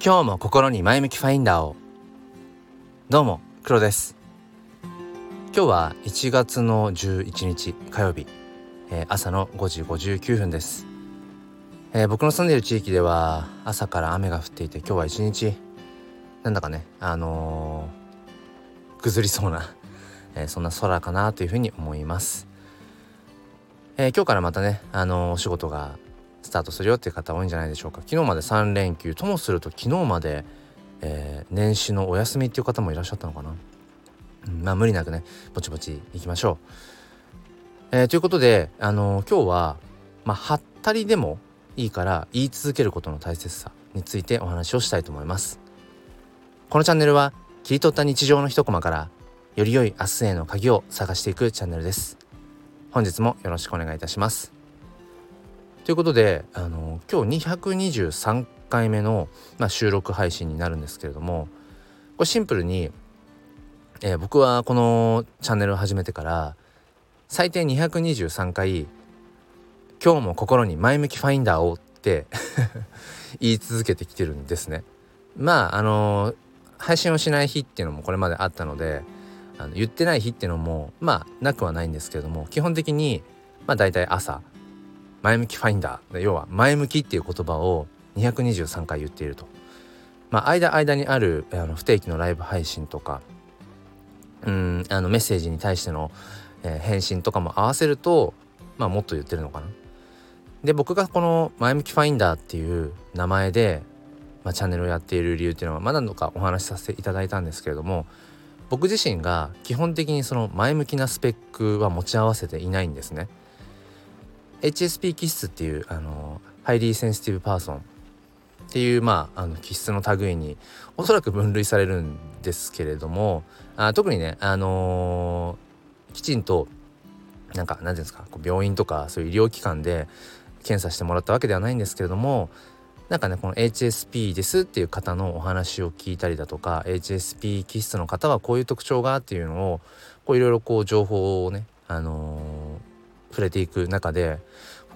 今日も心に前向きファインダーを。どうも黒です。今日は1月の11日火曜日、えー、朝の5時59分です、えー、僕の住んでいる地域では朝から雨が降っていて今日は一日なんだかねあのー、ぐずりそうな、えそんな空かなというふうに思います、え今日からまたねあのお仕事がスタートするよっていう方多いんじゃないでしょうか。昨日まで3連休ともすると昨日まで、えー、年始のお休みっていう方もいらっしゃったのかな、うん、まあ無理なくねぼちぼち行きましょう、えー、ということであのー、今日はまあはったりでもいいから言い続けることの大切さについてお話をしたいと思います。このチャンネルは切り取った日常の一コマからより良い明日への鍵を探していくチャンネルです。本日もよろしくお願いいたします。ということであの今日223回目の、まあ、収録配信になるんですけれどもこれシンプルに、えー、僕はこのチャンネルを始めてから最低223回「今日も心に前向きファインダーを」って 言い続けてきてるんですね。まああの配信をしない日っていうのもこれまであったのであの言ってない日っていうのもまあなくはないんですけれども基本的にまあ大体朝前向きファインダー要は前向きっていう言葉を223回言っていると。まあ、間間にあるあの不定期のライブ配信とかうんあのメッセージに対しての、えー、返信とかも合わせると、まあ、もっと言ってるのかな。で僕がこの「前向きファインダー」っていう名前で、まあ、チャンネルをやっている理由っていうのはまだ何度かお話しさせていただいたんですけれども僕自身が基本的にその前向きなスペックは持ち合わせていないんですね。HSP 気質っていうあの Highly Sensitive Person っていうまああの気質の類におそらく分類されるんですけれどもあ特にねあのー、きちんとなんか何て言うんですかこう病院とかそういう医療機関で検査してもらったわけではないんですけれどもなんかねこの HSP ですっていう方のお話を聞いたりだとか HSP 気質の方はこういう特徴がっていうのをいろいろこう情報をねあのー触れていく中で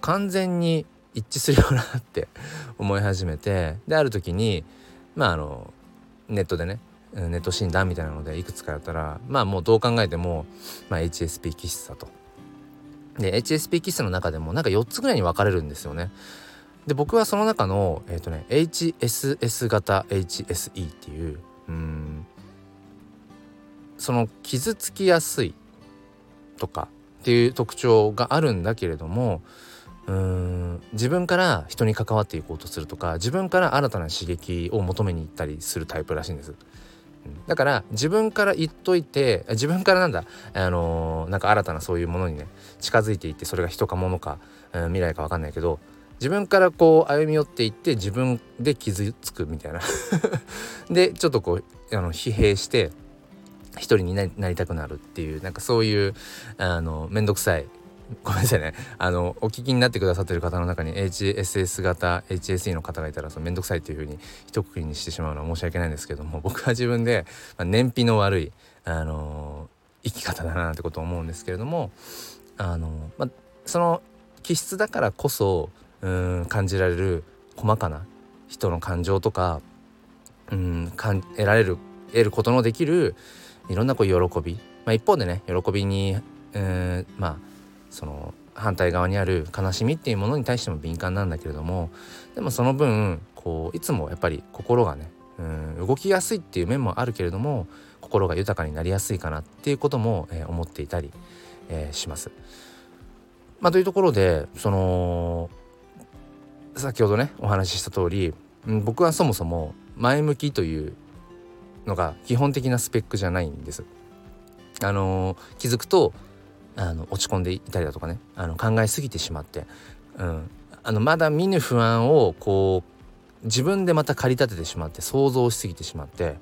完全に一致するよなって 思い始めてである時にまああのネットでねネット診断みたいなのでいくつかやったらまあもうどう考えても、まあ、HSP 気質だと。で HSP 気質の中でもなんか4つぐらいに分かれるんですよね。で僕はその中のえっ、ー、とね HSS 型 HSE っていううんその傷つきやすいとかっていう特徴があるんだけれどもうーん自分から人に関わっていこうとするとか自分から新たな刺激を求めに行ったりするタイプらしいんです。だから自分から言っといて自分からなんだあのー、なんか新たなそういうものにね近づいていってそれが人か物か、うん、未来か分かんないけど自分からこう歩み寄っていって自分で傷つくみたいな でちょっとこうあの疲弊して一人になりたくなるっていうなんかそういうあの面倒くさい。ごめんなさいね。あのお聞きになってくださってる方の中に HSS 型 HSE の方がいたらその面倒くさいっていうふうに一括りにしてしまうのは申し訳ないんですけども 僕は自分で、まあ、燃費の悪い、あの生き方だなってことを思うんですけれどもあの、まあ、その気質だからこそうん感じられる細かな人の感情とかうん得られる得ることのできるいろんなこう喜び、まあ、一方でね喜びに、えー、まあその反対側にある悲しみっていうものに対しても敏感なんだけれどもでもその分こういつもやっぱり心がねうん動きやすいっていう面もあるけれども心が豊かになりやすいかなっていうことも、えー、思っていたり、えー、します。まあ、というところでその先ほどねお話しした通り僕はそもそも前向きというのが基本的なスペックじゃないんです。あの気づくとあの落ち込んでいたりだとかね。あの考えすぎてしまって、うん、あのまだ見ぬ不安をこう自分でまた駆り立ててしまって想像しすぎてしまって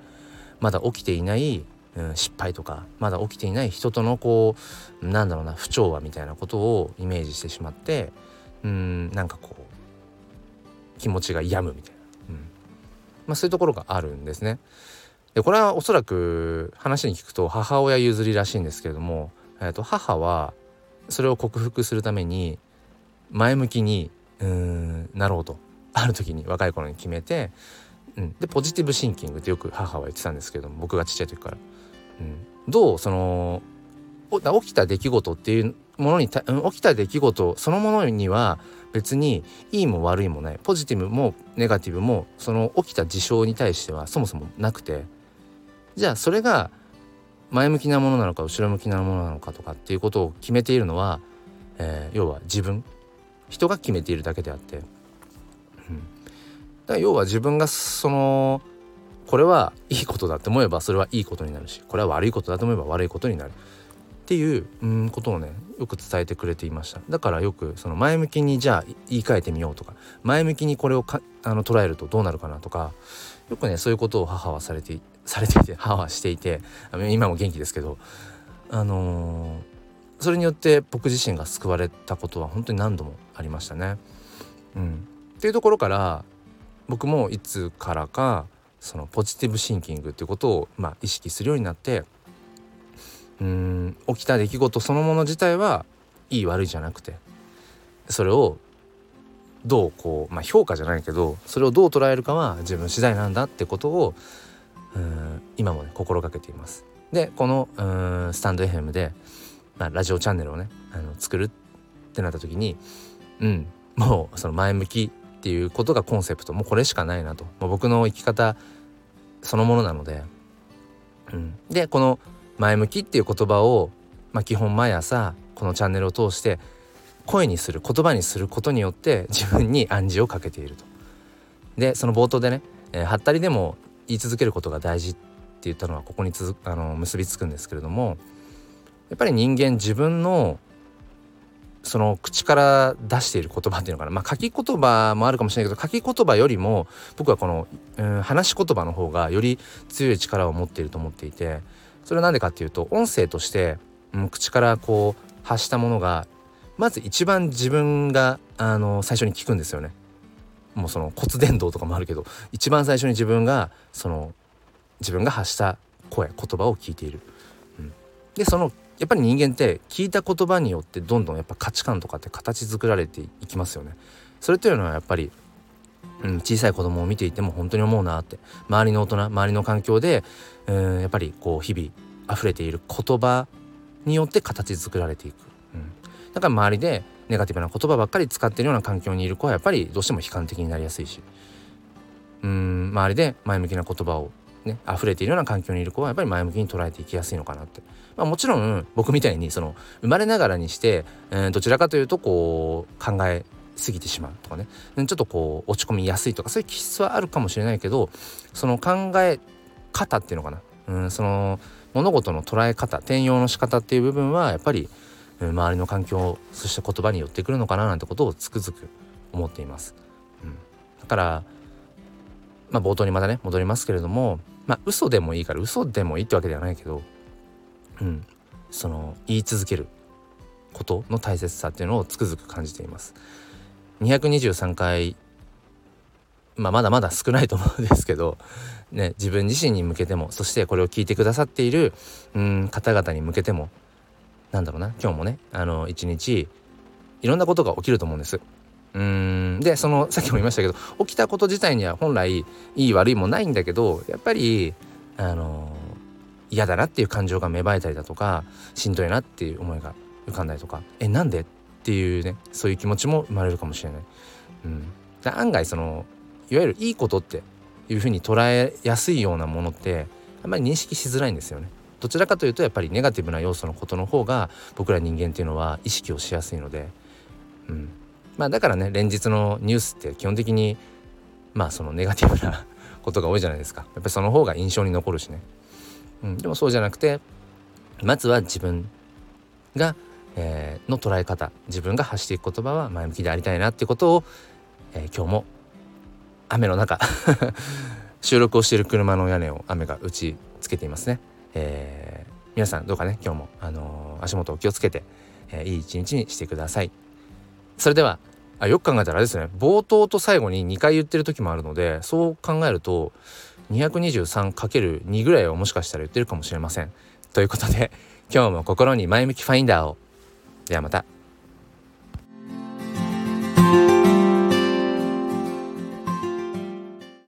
まだ起きていない、うん、失敗とかまだ起きていない人とのこうなんだろうな不調和みたいなことをイメージしてしまってうんなんかこう気持ちが病むみたいな、うん。まあ、そういうところがあるんですね。でこれはおそらく話に聞くと母親譲りらしいんですけれども、えー、と母はそれを克服するために前向きにうんなろうとある時に若い頃に決めてうん、でポジティブシンキングってよく母は言ってたんですけども僕がちっちゃい時から、うん、どうその起きた出来事っていうものに起きた出来事そのものには別にいいも悪いもない。ポジティブもネガティブもその起きた事象に対してはそもそもなくて。じゃあそれが前向きなものなのか後ろ向きなものなのかとかっていうことを決めているのは、えー、要は自分人が決めているだけであって、うん、だから要は自分がそのこれはいいことだって思えばそれはいいことになるしこれは悪いことだと思えば悪いことになる。っていう、うん、ことをねよく伝えてくれていました。だからよくその前向きにじゃあ言い換えてみようとか前向きにこれをかあの捉えるとどうなるかなとかよくねそういうことを母はされてされていて 母はしていて今も元気ですけどあのー、それによって僕自身が救われたことは本当に何度もありましたね。うん、っていうところから僕もいつからかそのポジティブシンキングっていうことを、まあ、意識するようになってうん起きた出来事そのもの自体はいい悪いじゃなくてそれをどうこう、まあ、評価じゃないけどそれをどう捉えるかは自分次第なんだってことを今もね心がけています。でこのスタンド FM で、まあ、ラジオチャンネルをねあの作るってなった時にうんもうその前向きっていうことがコンセプトもうこれしかないなともう僕の生き方そのものなので、うん、でこの前向きっていう言葉を、まあ、基本毎朝このチャンネルを通して声にする言葉にすることによって自分に暗示をかけていると。でその冒頭でね、えー、はったりでも言い続けることが大事って言ったのはここにつあの結びつくんですけれどもやっぱり人間自分のその口から出している言葉っていうのかなまあ書き言葉もあるかもしれないけど書き言葉よりも僕はこの、うん、話し言葉の方がより強い力を持っていると思っていてそれは何でかっていうと音声として、うん、口からこう発したものがまず一番自分があの最初に聞くんですよね。もうその骨伝導とかもあるけど一番最初に自分がその自分が発した声言葉を聞いている。うん、でそのやっぱり人間って聞いた言葉によってどんどんやっぱ価値観とかって形作られていきますよね。それというのはやっぱりうん、小さい子供を見ていても本当に思うなって周りの大人周りの環境で、うん、やっぱりこう日々溢れている言葉によって形作られていく、うん、だから周りでネガティブな言葉ばっかり使ってるような環境にいる子はやっぱりどうしても悲観的になりやすいし。うん周りで前向きな言葉をね溢れているような環境にいる子はやっぱり前向きに捉えていきやすいのかなって、まあ、もちろん僕みたいにその生まれながらにして、えー、どちらかというとこう考え過ぎてしまうとかね。ちょっとこう落ち込みやすいとかそういう気質はあるかもしれないけどその考え方っていうのかな、うん、その物事の捉え方転用の仕方っていう部分はやっぱり周りの環境そして言葉によってくるのかななんてことをつくづく思っています。うん、だからまあ冒頭にまたね戻りますけれどもまあ嘘でもいいから嘘でもいいってわけではないけど、うん、その言い続けることの大切さっていうのをつくづく感じています。223回まあ、まだまだ少ないと思うんですけど、ね、自分自身に向けてもそしてこれを聞いてくださっているうん方々に向けてもなんだろうな今日もねあの一日いろんなことが起きると思うんです。うんでそのさっきも言いましたけど起きたこと自体には本来いい悪いもないんだけどやっぱりあの嫌だなっていう感情が芽生えたりだとかしんどいなっていう思いが浮かんだりとかえなんで？っていうねそういう気持ちも生まれるかもしれない。うん、案外そのいわゆるいいことっていうふうに捉えやすいようなものってあんまり認識しづらいんですよね。どちらかというとやっぱりネガティブな要素のことの方が僕ら人間っていうのは意識をしやすいので、うん、まあだからね連日のニュースって基本的にまあそのネガティブなことが多いじゃないですか。やっぱりその方が印象に残るしね、うん、でもそうじゃなくてまずは自分がえー、の捉え方自分が発していく言葉は前向きでありたいなってことを、えー、今日も雨の中 収録をしている車の屋根を雨が打ちつけていますね、えー、皆さんどうかね今日も、あのー、足元を気をつけて、えいい一日にしてください。それではあよく考えたらあれですね冒頭と最後に2回言ってる時もあるのでそう考えると 223×2 ぐらいはもしかしたら言ってるかもしれません。ということで今日も心に前向きファインダーを。ではまた。